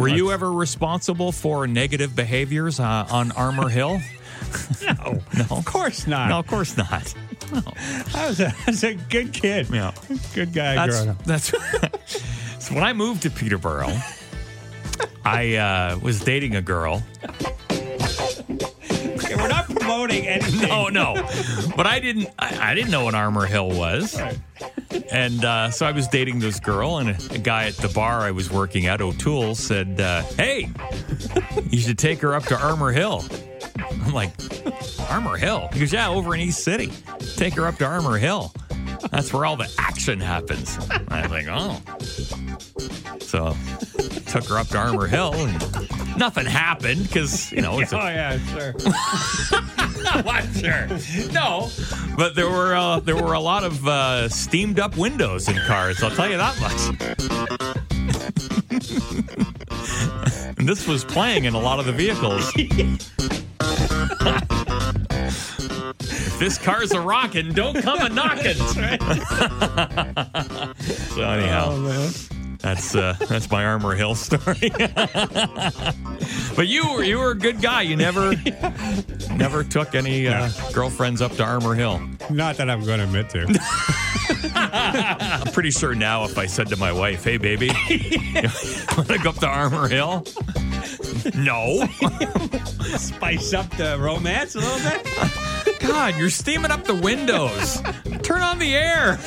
Were you ever responsible for negative behaviors uh, on Armour Hill? No, No. of course not. No, of course not. I, was a, I was a good kid. Yeah. Good guy That's growing up. that's. so when I moved to Peterborough, I uh, was dating a girl. Promoting anything. Oh no, but I didn't. I, I didn't know what Armour Hill was. And uh, so I was dating this girl, and a, a guy at the bar I was working at, O'Toole, said, uh, "Hey, you should take her up to Armour Hill." I'm like, "Armour Hill?" He goes, "Yeah, over in East City. Take her up to Armour Hill. That's where all the action happens." I was like, "Oh." So took her up to Armour Hill, and nothing happened because you know it's Oh a yeah, sure. what? Sure. No, but there were uh, there were a lot of uh, steamed up windows in cars. I'll tell you that much. and this was playing in a lot of the vehicles. If this car's a rockin', don't come a knockin'. so anyhow. Oh man. That's uh, that's my Armour Hill story. but you were you were a good guy. You never never took any uh, girlfriends up to Armour Hill. Not that I'm going to admit to. I'm pretty sure now if I said to my wife, "Hey, baby, want to go up to Armour Hill?" No. Spice up the romance a little bit. God, you're steaming up the windows. Turn on the air.